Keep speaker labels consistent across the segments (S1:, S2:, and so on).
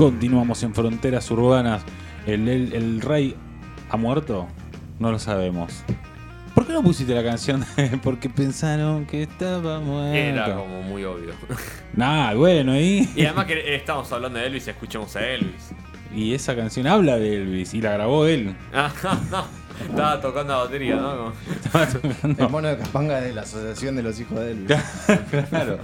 S1: Continuamos en fronteras urbanas. ¿El, el- el rey ha muerto? No lo sabemos. ¿Por qué no pusiste la canción? Porque pensaron que estaba muerto.
S2: Era como muy obvio.
S1: Nah, bueno, ¿y?
S2: Y además que estamos hablando de Elvis, escuchamos a Elvis.
S1: Y esa canción habla de Elvis y la grabó él.
S2: Ah, Estaba tocando la batería, ¿no? Como-
S1: Estaba tocando.
S3: El mono de Capanga de la Asociación de los Hijos de Elvis.
S1: Claro.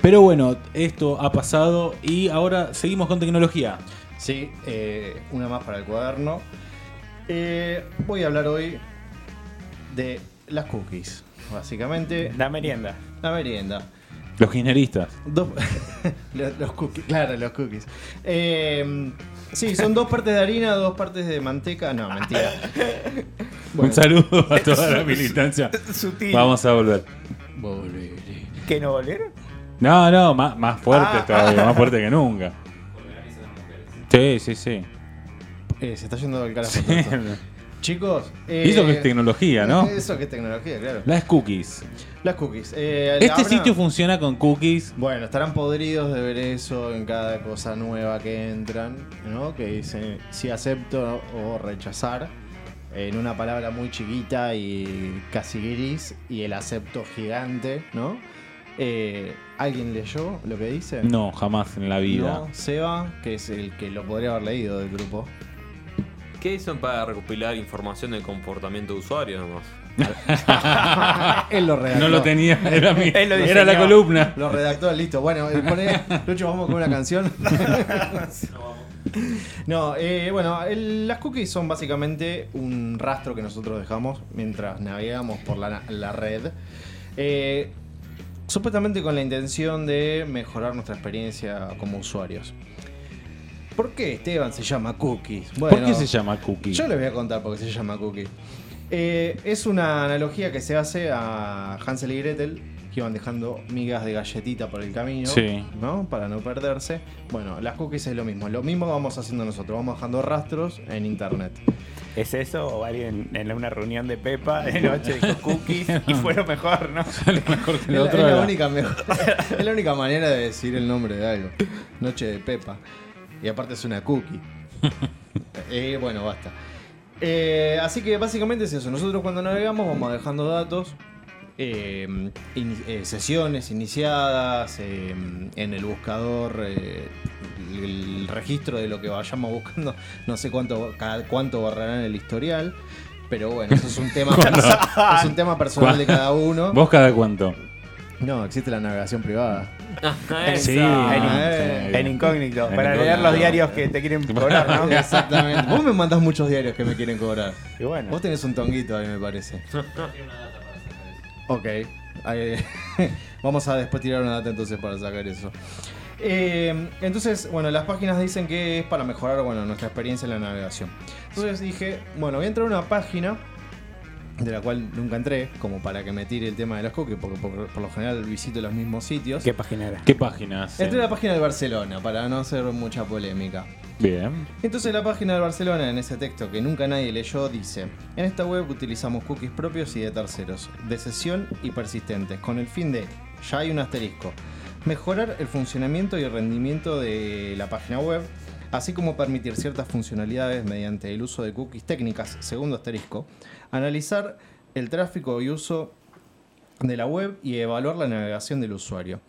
S1: Pero bueno, esto ha pasado y ahora seguimos con tecnología.
S3: Sí, eh, una más para el cuaderno. Eh, voy a hablar hoy de las cookies. Básicamente,
S4: La merienda.
S3: la merienda.
S1: Los kirchneristas.
S3: Dos- los, los cookies, claro, los cookies. Eh, sí, son dos partes de harina, dos partes de manteca. No, mentira. Bueno,
S1: Un saludo a toda la militancia.
S4: Sutil.
S1: Vamos a volver.
S4: ¿Que no volvieron?
S1: No, no, más, más fuerte
S4: Ah.
S1: todavía, más fuerte que nunca. Sí, sí, sí.
S3: eh, se está yendo el carajo. Chicos, eh,
S1: eso que es tecnología, ¿no?
S3: Eso que es tecnología, claro.
S1: Las cookies.
S3: Las cookies. Eh,
S1: Este sitio funciona con cookies.
S3: Bueno, estarán podridos de ver eso en cada cosa nueva que entran, ¿no? Que dicen si acepto o rechazar en una palabra muy chiquita y casi gris y el acepto gigante, ¿no? Eh, ¿Alguien leyó lo que dice?
S1: No, jamás en la vida.
S3: No, Seba, que es el que lo podría haber leído del grupo.
S2: ¿Qué dicen para recopilar información del comportamiento de usuario nomás?
S3: Él lo redactó.
S1: No lo tenía, era, mi-
S4: Él lo
S1: era la columna.
S3: Lo redactó, listo. Bueno, eh, poné, Lucho, vamos con una canción. No, eh, bueno, el- las cookies son básicamente un rastro que nosotros dejamos mientras navegamos por la, la red. Eh, supuestamente con la intención de mejorar nuestra experiencia como usuarios. ¿Por qué Esteban se llama cookies?
S1: ¿Por qué se llama cookie?
S3: yo les voy a contar por qué se llama cookie. Eh, es una analogía que se hace a Hansel y Gretel, que iban dejando migas de galletita por el camino,
S1: Sí.
S3: ¿no? Para no perderse. Bueno, las cookies es lo mismo. Lo mismo vamos haciendo nosotros. Vamos dejando rastros en internet.
S4: ¿Es eso o alguien en una reunión de Pepa de noche dijo cookies y fue lo mejor, no?
S1: Lo mejor que
S3: Es la,
S1: otro
S3: es la única mejor- es la única manera de decir el nombre de algo. Noche de Pepa. Y aparte es una cookie. Eh, bueno, basta. Eh, así que básicamente es eso. Nosotros cuando navegamos vamos dejando datos, eh, ini- eh, sesiones iniciadas, eh, en el buscador, eh, el registro de lo que vayamos buscando. No sé cuánto, cada, cuánto borrarán el historial. Pero bueno, eso es un tema, es un tema personal de cada uno.
S1: ¿Vos cada cuánto?
S3: No, existe la navegación privada.
S1: Sí.
S2: Esa.
S4: En, en incógnito,
S1: En
S4: para
S1: incógnito.
S4: leer los diarios que te quieren cobrar, ¿no?
S3: Exactamente. Vos me mandás muchos diarios que me quieren cobrar.
S4: Y bueno,
S3: Vos tenés un tonguito ahí, me parece. Ok. Vamos a después tirar una data entonces para sacar eso. Eh, entonces, bueno, las páginas dicen que es para mejorar bueno, nuestra experiencia en la navegación. Entonces dije, bueno, voy a entrar a una página de la cual nunca entré, como para que me tire el tema de las cookies, porque por, por lo general visito los mismos sitios.
S4: ¿qué página era?
S1: ¿Qué páginas?
S3: Entré a la página de Barcelona, para no hacer mucha polémica.
S1: Bien.
S3: Entonces la página de Barcelona en ese texto que nunca nadie leyó dice, en esta web utilizamos cookies propios y de terceros, de sesión y persistentes, con el fin de, ya hay un asterisco, mejorar el funcionamiento y el rendimiento de la página web, así como permitir ciertas funcionalidades mediante el uso de cookies técnicas, segundo asterisco, analizar el tráfico y uso de la web y evaluar la navegación del usuario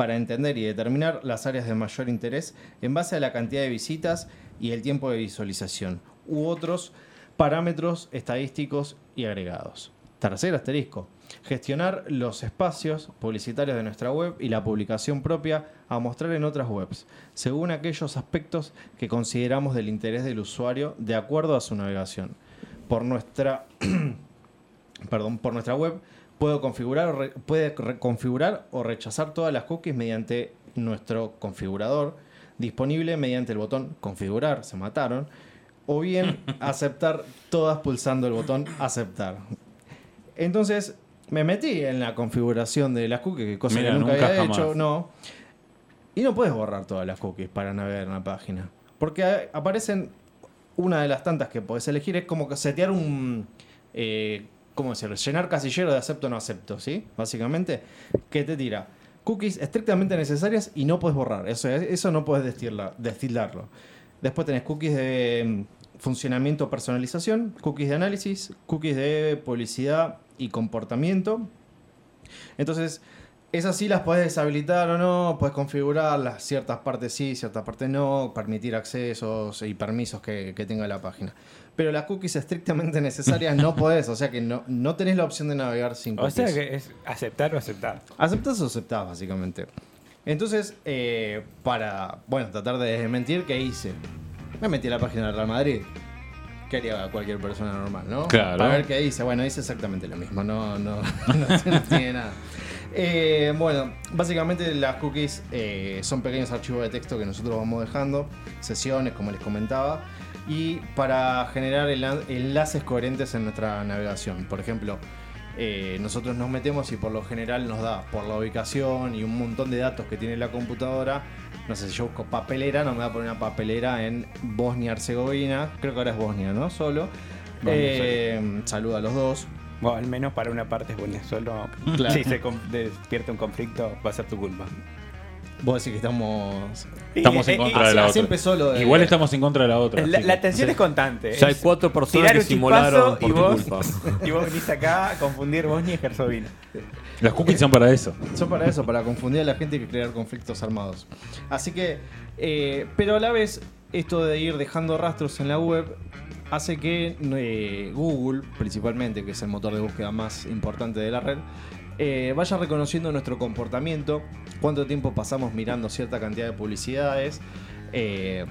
S3: para entender y determinar las áreas de mayor interés en base a la cantidad de visitas y el tiempo de visualización, u otros parámetros estadísticos y agregados. Tercer asterisco. Gestionar los espacios publicitarios de nuestra web y la publicación propia a mostrar en otras webs, según aquellos aspectos que consideramos del interés del usuario de acuerdo a su navegación. Por nuestra perdón, por nuestra web puedo configurar o re- puede configurar o rechazar todas las cookies mediante nuestro configurador disponible mediante el botón configurar, se mataron, o bien aceptar todas pulsando el botón aceptar. Entonces me metí en la configuración de las cookies, que cosa
S1: Mira,
S3: que nunca,
S1: nunca
S3: había
S1: jamás.
S3: hecho, no. Y no puedes borrar todas las cookies para navegar en la página. Porque aparecen una de las tantas que podés elegir, es como que setear un. Eh, ¿Cómo decirlo? Llenar casillero de acepto o no acepto, ¿sí? Básicamente, que te tira cookies estrictamente necesarias y no puedes borrar. Eso, eso no puedes destildarlo. Después tenés cookies de mm, funcionamiento personalización, cookies de análisis, cookies de publicidad y comportamiento. Entonces, esas sí las puedes deshabilitar o no, puedes configurarlas, ciertas partes sí, ciertas partes no, permitir accesos y permisos que, que tenga la página. Pero las cookies estrictamente necesarias no podés, o sea que no, no tenés la opción de navegar sin
S4: O
S3: cookies.
S4: sea que es aceptar o aceptar.
S3: Aceptás o aceptás, básicamente. Entonces, eh, para, bueno, tratar de desmentir, ¿qué hice? Me metí a la página del Real Madrid. ¿Qué haría cualquier persona normal, no?
S1: Claro.
S3: Para ver qué hice. Bueno, hice exactamente lo mismo, no, no, no, no tiene nada. Eh, bueno, básicamente las cookies eh, son pequeños archivos de texto que nosotros vamos dejando, sesiones, como les comentaba, y para generar enla- enlaces coherentes en nuestra navegación. Por ejemplo, eh, nosotros nos metemos y por lo general nos da por la ubicación y un montón de datos que tiene la computadora. No sé si yo busco papelera, no me va a poner una papelera en Bosnia-Herzegovina. Creo que ahora es Bosnia, ¿no? Solo.
S4: Bosnia,
S3: Eh, saluda a los dos.
S4: Bueno, al menos para una parte es bueno, solo
S3: Claro.
S4: si se despierta un conflicto va a ser tu culpa.
S3: Vos decís que estamos.
S1: Estamos
S4: Y-
S1: en
S4: eh,
S1: contra
S4: y-
S1: de la
S3: así
S1: otra.
S3: empezó lo de-
S1: Igual estamos en contra de la otra.
S4: La, tensión es constante.
S2: Ya hay cuatro personas
S4: tirar
S2: que
S4: un
S2: simularon por
S4: y
S2: tu
S4: vos,
S2: culpa.
S4: y vos venís acá a confundir Bosnia y Herzegovina.
S1: Las cookies son para eso.
S3: Son para eso, para confundir a la gente y crear conflictos armados. Así que, eh, pero a la vez, esto de ir dejando rastros en la web hace que eh, Google, principalmente, que es el motor de búsqueda más importante de la red, eh, vaya reconociendo nuestro comportamiento, cuánto tiempo pasamos mirando cierta cantidad de publicidades, eh,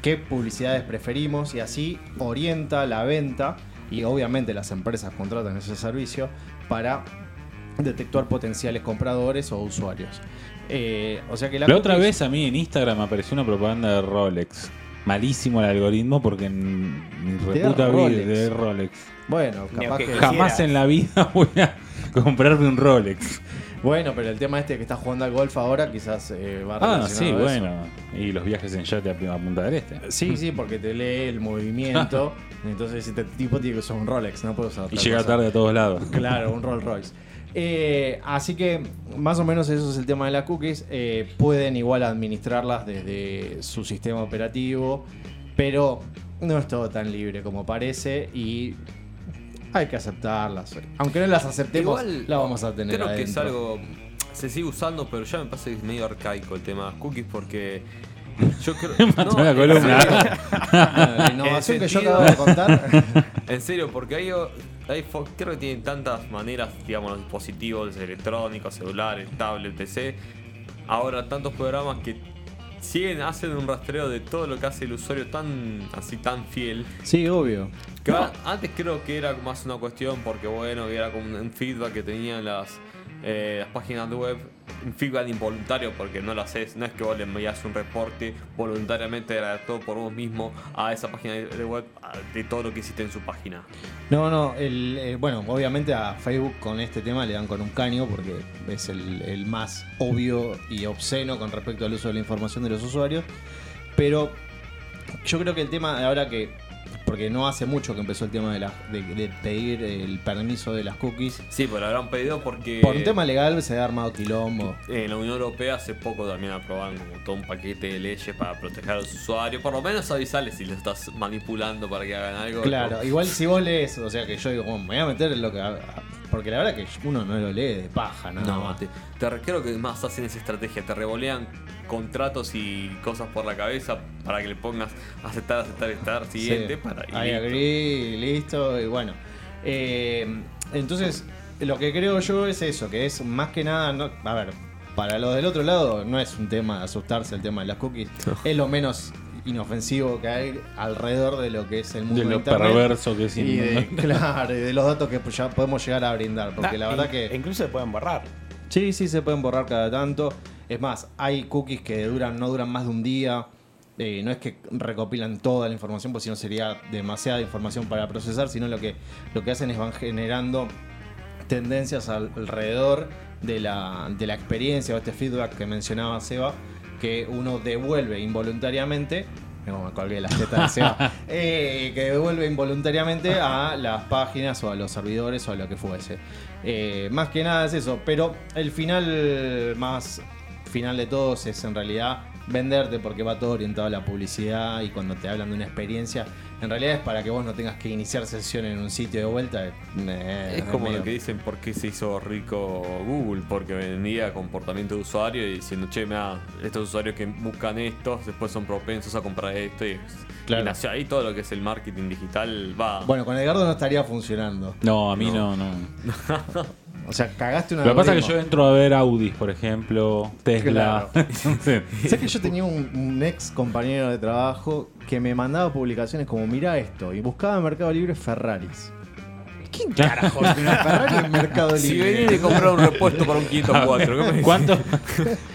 S3: qué publicidades preferimos y así orienta la venta y obviamente las empresas contratan ese servicio para detectar potenciales compradores o usuarios. Eh, o sea que la,
S1: La otra vez a mí en Instagram apareció una propaganda de Rolex. Malísimo el algoritmo porque en mi
S3: De
S1: reputa vida
S3: Rolex.
S1: de Rolex.
S3: Bueno, capaz que.
S1: Jamás en la vida voy a comprarme un Rolex.
S3: Bueno, pero el tema este que está jugando al golf ahora quizás eh, va
S1: Ah, sí,
S3: a
S1: bueno. Y los viajes en yate a a Punta del Este.
S3: Sí, sí, porque te lee el movimiento. entonces este tipo tiene que usar un Rolex, no puede usar
S1: Y llega
S3: cosa.
S1: tarde a todos lados.
S3: Claro, un Rolls Royce. Eh, así que más o menos eso es el tema de las cookies. Eh, pueden igual administrarlas desde su sistema operativo, pero no es todo tan libre como parece y hay que aceptarlas. Aunque no las aceptemos,
S2: Igual,
S3: las vamos a tener
S2: Creo que es algo. Se sigue usando, pero ya me parece que es medio arcaico el tema de las cookies porque. Yo creo.
S1: Mató la columna.
S3: La innovación que yo acabo de contar.
S2: En serio, porque hay, hay creo que tienen tantas maneras, digamos, los dispositivos electrónicos, celulares, tablet, PC. Ahora tantos programas que siguen, hacen un rastreo de todo lo que hace el usuario tan así tan fiel.
S3: sí, obvio.
S2: Que antes creo que era más una cuestión porque bueno, era como un, feedback que tenían las, eh, las páginas de web, feedback involuntario porque no lo haces, no es que vos le envías un reporte voluntariamente redactado por vos mismo a esa página de web de todo lo que hiciste en su página.
S3: No, no, el, eh, bueno, obviamente a Facebook con este tema le dan con un caño porque es el, más obvio y obsceno con respecto al uso de la información de los usuarios. Pero yo creo que el tema ahora que, porque no hace mucho que empezó el tema de, la, de, de pedir el permiso de las cookies,
S2: Sí, pero lo habrán pedido porque
S3: por un tema legal se ha armado quilombo.
S2: en la Unión Europea hace poco también aprobaron como todo un paquete de leyes para proteger a los usuarios, por lo menos avisarles si lo estás manipulando para que hagan algo.
S3: Claro, igual si vos lees, o sea que yo digo, bueno, me voy a meter en lo que... Porque la verdad que uno no lo lee de paja, nada
S2: No,
S3: más.
S2: te, te re- creo que más hacen esa estrategia, te revolean contratos y cosas por la cabeza para que le pongas aceptar, aceptar, aceptar, siguiente,
S3: Sí.
S2: para y
S3: I
S2: listo.
S3: agree, listo, y bueno. Eh, entonces, lo que creo yo es eso, que es más que nada, no, a ver, para los del otro lado no es un tema de asustarse el tema de las cookies, es lo menos inofensivo que hay alrededor de lo que es el mundo
S1: De
S3: de
S1: lo
S3: internet.
S1: perverso que es
S3: y de, claro, y de los datos que ya podemos llegar a brindar, porque la verdad
S4: in-
S3: que
S4: Incluso se pueden borrar.
S3: Sí, sí, se pueden borrar cada tanto. Es más, hay cookies que duran, no duran más de un día. Eh, no es que recopilan toda la información, porque si no sería demasiada información para procesar, sino lo que, lo que hacen es van generando tendencias al- alrededor de la, de la experiencia o este feedback que mencionaba Seba, que uno devuelve involuntariamente No, me colgué las tetas de. Eh, que devuelve involuntariamente a las páginas o a los servidores o a lo que fuese. Eh, más que nada es eso. Pero el final más final de todos es en realidad venderte porque va todo orientado a la publicidad y cuando te hablan de una experiencia, en realidad es para que vos no tengas que iniciar sesión en un sitio de vuelta. Eh,
S2: Es como
S3: medio-
S2: lo que dicen por qué se hizo rico Google, porque vendía comportamiento de usuario y diciendo, che, mira, estos usuarios que buscan esto, después son propensos a comprar esto y,
S3: Claro.
S2: y nació ahí todo lo que es el marketing digital va.
S3: Bueno, con Edgardo no estaría funcionando.
S1: No, a mí no, no.
S3: O sea, cagaste una
S1: Lo que pasa es que yo entro a ver Audis, por ejemplo, Tesla. Entonces,
S3: ¿Sabes que yo tenía un, un ex compañero de trabajo que me mandaba publicaciones como mira esto y buscaba en Mercado Libre Ferraris? ¿Quién carajo tiene una Ferrari en Mercado
S2: si
S3: Libre?
S2: venís de comprar un repuesto para un 504, ¿qué me decís?
S1: ¿Cuánto,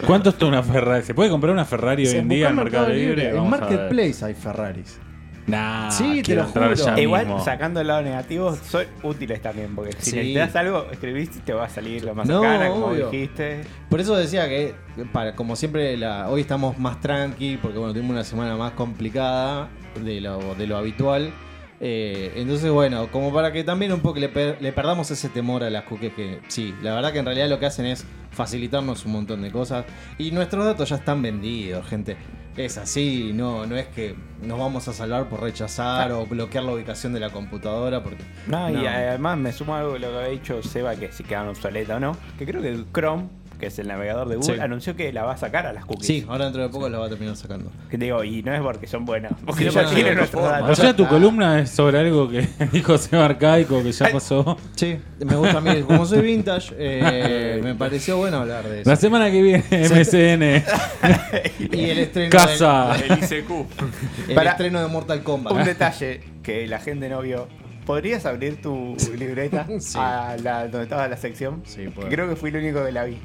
S1: ¿Cuánto está una Ferrari? ¿Se puede comprar una Ferrari hoy en día en Mercado Libre?
S3: En
S1: a.
S3: Marketplace hay Ferraris.
S1: Nah,
S3: Sí, te lo juro.
S1: ya
S4: Igual,
S1: mismo.
S4: sacando el lado negativo, son útiles también, porque si
S3: Sí.
S4: necesitas algo, escribiste y te va a salir lo más
S3: No,
S4: como
S3: obvio.
S4: dijiste.
S3: Por eso decía que, para, como siempre, la, hoy estamos más tranqui, porque bueno, tuvimos una semana más complicada de lo, de lo habitual. Eh, entonces, bueno, como para que también un poco le, per- le perdamos ese temor a las cookies, que sí, la verdad que en realidad lo que hacen es facilitarnos un montón de cosas. Y nuestros datos ya están vendidos, gente. Es así, no, no es que nos vamos a salvar por rechazar o bloquear la ubicación de la computadora, porque
S4: No, y además me sumo a algo de lo que había dicho Seba, que si quedan obsoleta o no, que creo que el Chrome, que es el navegador de Google,
S3: Sí.
S4: anunció que la va a sacar a las cookies.
S3: sí, ahora dentro de poco lo va a terminar sacando.
S4: Que digo, y no es porque son buenas, porque
S3: Sí,
S4: ya tienen
S3: de
S4: nuestros datos.
S1: O sea, tu
S3: Ah.
S1: columna es sobre algo que dijo Seba Arcaico, que ya pasó.
S3: Sí, me gusta a mí. Como soy vintage, eh, me pareció bueno hablar de eso.
S1: La semana que viene, MSN,
S3: Y el estreno,
S1: Casa.
S2: El ICQ.
S3: del- el
S4: Para-
S3: estreno de Mortal Kombat.
S4: Un detalle que la gente no vio. ¿Podrías abrir tu libreta
S3: Sí.
S4: a la, donde estaba la sección?
S3: Sí, puedo.
S4: Creo que fui el único que la vi.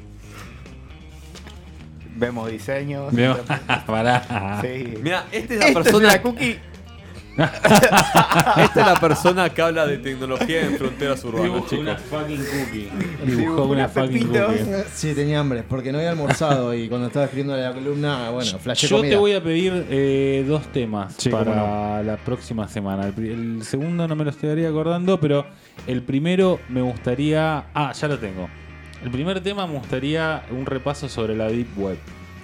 S4: Vemos diseños.
S1: Veo- Pará.
S4: Sí.
S2: Mira, esta es la
S4: Esta es
S2: persona
S4: la cookie.
S2: Esta es la persona que habla de tecnología en fronteras urbanas,
S1: Dibujó una fucking cookie.
S4: Dibujó
S1: una fucking cookie.
S3: Sí, tenía hambre, porque no había almorzado y cuando estaba escribiendo la columna, bueno, flashé
S1: Yo
S3: comida.
S1: te voy a pedir eh, dos temas
S3: Sí,
S1: para la próxima semana. El, el segundo no me lo estaría acordando, pero el primero me gustaría. Ah, ya lo tengo. El primer tema me gustaría un repaso sobre la Deep Web.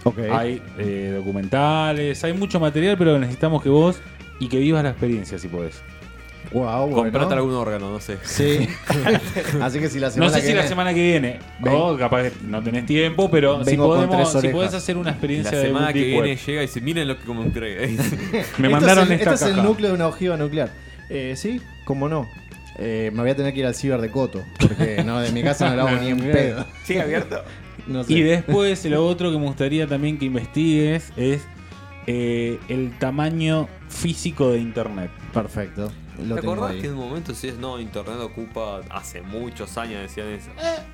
S3: Ok.
S1: Hay eh, documentales, hay mucho material, pero necesitamos que vos y que vivas la experiencia si podés.
S3: Wow, bueno.
S2: Comprate algún órgano, no sé.
S3: Sí. Así que si la
S1: No
S3: semana
S1: sé
S3: que
S1: si la semana que viene,
S3: Ven-
S1: o capaz que no tenés tiempo, pero si podemos, si podés hacer una
S2: La
S1: experiencia de
S2: semana que
S1: Deep
S2: viene
S1: Web.
S2: llega y dice, miren lo que encontré.
S1: Me
S3: Esto
S1: mandaron
S3: es el,
S1: esta
S3: Este es el
S1: caja.
S3: núcleo de una ojiva nuclear. Eh, sí, cómo no. Eh, me voy a tener que ir al ciber de Coto, porque no, de mi casa no lo hago ni en pedo.
S4: ¿Sigue abierto?
S3: No sé.
S1: Y después, lo otro que me gustaría también que investigues es eh, el tamaño físico de Internet.
S3: Perfecto. Lo
S2: ¿Te acordás
S3: ahí.
S2: que en un momento decías, no, Internet ocupa, hace muchos años decían eso?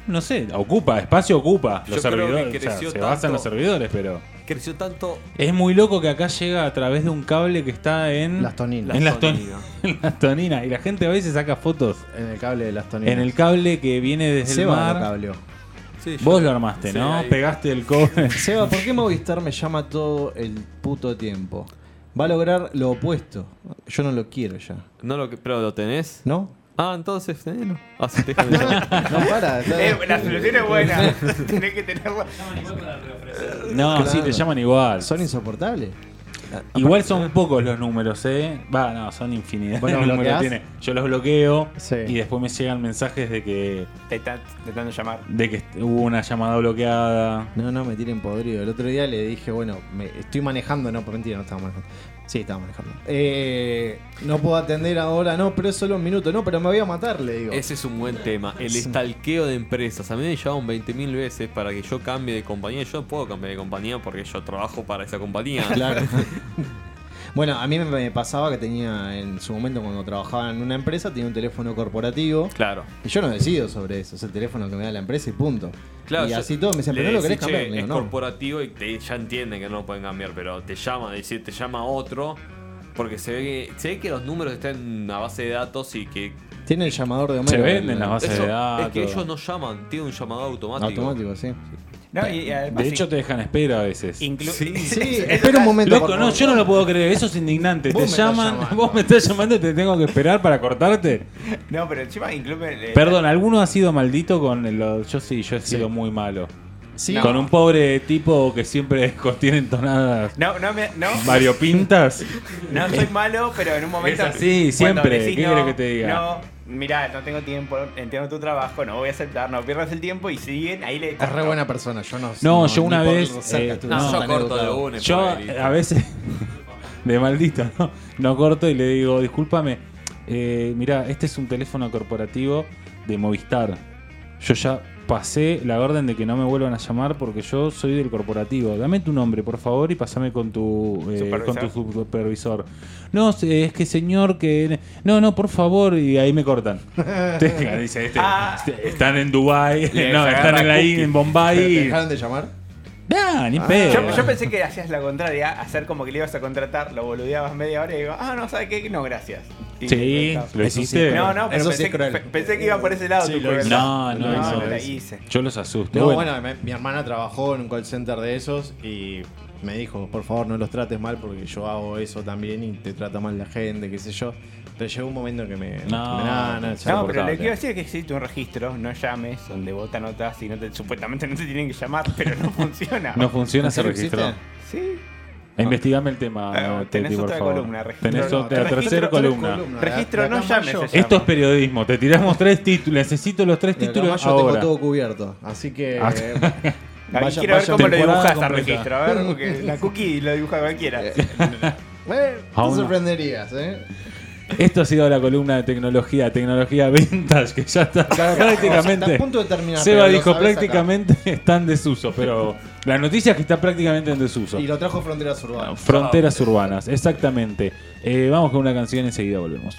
S1: No sé, ocupa, espacio ocupa. Los
S2: Yo creo que
S1: servidores, o sea,
S2: creció
S1: se basa en
S2: tanto.
S1: los servidores, pero
S2: Creció tanto
S1: es muy loco que acá llega a través de un cable que está en
S3: Las toninas.
S1: en las, ton-
S2: toninas.
S1: en las toninas. Y la gente a veces saca fotos
S3: En el cable de las toninas.
S1: en el cable que viene desde
S3: Seba
S1: el
S3: lo
S1: mar.
S3: cableó.
S2: Sí, yo-
S1: Vos lo armaste,
S2: Sí,
S1: ¿no?
S2: ahí.
S1: Pegaste el cobre.
S3: Seba, ¿por qué Movistar me llama todo el puto tiempo? Va a lograr lo opuesto. Yo no lo quiero ya.
S2: No lo que, pero lo tenés.
S3: ¿No?
S2: Ah, entonces. Así te dejan de llamar.
S3: No para.
S4: Eh, la solución es buena. Tenés que tenerla.
S1: No,
S3: Claro.
S1: sí, te llaman igual.
S3: Son insoportables.
S1: Igual son pocos los números, ¿eh? Va, no, son infinidad.
S3: ¿Vos los
S1: de números
S3: bloqueás?
S1: tiene. Yo los bloqueo
S3: Sí.
S1: y después me llegan mensajes de que
S4: Te están intentando llamar.
S1: de que hubo una llamada bloqueada.
S3: No, no, me tiren podrido. El otro día le dije, bueno, me estoy manejando. No, por mentira, no estaba manejando. Sí, estaba manejando. Eh, no puedo atender ahora, no, pero es solo un minuto. No, pero me voy a matar, le digo.
S2: Ese es un buen tema. El estalqueo de empresas. A mí me llamaron 20.000 veces para que yo cambie de compañía. Yo no puedo cambiar de compañía porque yo trabajo para esa compañía.
S3: Claro. bueno, a mí me- pasaba que tenía en su momento cuando trabajaba en una empresa, tenía un teléfono corporativo.
S2: Claro.
S3: Y yo no decido sobre eso, es el teléfono que me da la empresa y punto.
S2: Claro,
S3: y así todo me dicen, pero no lo querés cambiar.
S2: "Che,
S3: Le digo,
S2: es
S3: no.
S2: corporativo y te- ya entienden que no lo pueden cambiar, pero te llama, decir, te llama otro. Porque se ve que, se ve que los números están en una base de datos y que.
S3: Tiene el llamador de Homero.
S1: Se venden las bases de datos.
S2: es que ellos no llaman, tienen un llamado automático.
S3: Automático, sí.
S4: No, y además
S1: De hecho, te dejan espera a veces.
S4: inclu-
S2: Sí.
S3: Sí, espera un momento.
S1: Loco, no, yo no lo puedo creer. Eso es indignante.
S3: Vos
S1: te llaman,
S3: llamando.
S1: vos me estás llamando y te tengo que esperar para cortarte.
S4: No, pero encima incluye.
S1: Perdón, ¿alguno ha sido maldito con el- lo- Yo sí, yo he sido muy malo.
S3: Sí,
S1: Con un pobre tipo que siempre tiene entonadas
S4: No, no, me, no,
S1: variopintas.
S4: no soy malo, pero en un momento.
S1: Es así,
S4: cuando
S1: siempre.
S4: decís
S1: ¿Qué
S4: no,
S1: que te diga?
S4: No, mira, no tengo tiempo, entiendo tu trabajo, no voy a aceptar, no pierdas el tiempo y siguen, ahí le.
S3: es re buena persona. Yo no.
S1: No, yo
S3: ni
S1: una vez, eh, no,
S2: yo corto de una.
S1: Yo a veces, de maldito, ¿no? No corto y le digo, discúlpame, eh, mira, este es un teléfono corporativo de Movistar. Yo ya pasé la orden de que no me vuelvan a llamar porque yo soy del corporativo. Dame tu nombre, por favor, y pasame con tu, eh,
S4: ¿Supervisor?
S1: con tu supervisor. No, es que señor que... No, no, por favor, y ahí me cortan. Te- dice, este,
S4: Ah.
S1: este, están en Dubai, no, están en la
S4: cookie.
S1: en
S3: ¿Te
S1: Bombay.
S3: dejaron de llamar?
S1: Nah, ni
S3: Ah.
S1: pedo.
S4: Yo, yo pensé que hacías la contraria, hacer como que le ibas a contratar, lo boludeabas media hora y digo, ah, no, ¿sabes qué? No, gracias.
S1: Sí, lo
S3: Eso sí,
S1: hiciste.
S4: No, no, pero
S3: Eso sí
S4: pensé,
S3: es cruel.
S4: pe- pensé que iba por ese lado
S3: Sí,
S4: tu
S3: lo
S4: crueldad.
S3: hice.
S1: No, no,
S3: Lo
S1: no,
S3: hice,
S4: no,
S3: lo
S4: la
S3: hice.
S4: hice.
S1: Yo los asusto.
S3: No,
S1: bueno,
S3: bueno, me- mi hermana trabajó en un call center de esos y me dijo, por favor no los trates mal porque yo hago eso también y te trata mal la gente, qué sé yo. Pero llegó un momento que me...
S1: No,
S3: que me- ya
S4: No, pero le quiero decir que existe un registro, no llames, donde vos te anotás y no te, supuestamente no te tienen que llamar, pero no funciona.
S1: no funciona
S3: ¿En
S1: ese
S3: serio
S1: registro.
S3: existe?
S4: Sí.
S1: Investigame el tema,
S4: Ah,
S1: Teti,
S4: tenés
S1: por
S4: otra
S1: favor.
S4: columna, registro.
S1: Tenés
S3: No,
S1: otra,
S3: registro-
S1: tercera columna.
S3: columnas.
S4: Registro
S3: De acá
S4: no llames, llama.
S1: Esto es periodismo. Te tiramos tres títulos. Necesito los tres títulos
S3: mayo tengo todo cubierto, así que...
S1: Ah.
S4: A ver,
S3: Vaya-
S4: quiero ver
S3: vaya
S4: cómo lo dibujas al registro. A ver, porque la cookie lo dibuja cualquiera.
S3: Bueno,
S1: Aún
S3: te sorprenderías, ¿eh?
S1: Esto ha sido la columna de tecnología, tecnología vintage, que ya está
S3: Está a
S1: prácticamente.
S3: punto de terminar.
S1: Seba dijo
S3: acá.
S1: prácticamente está en desuso, pero la noticia es que está prácticamente en desuso.
S3: Y lo trajo Fronteras Urbanas.
S1: Fronteras urbanas, exactamente. Eh, vamos con una canción y enseguida volvemos.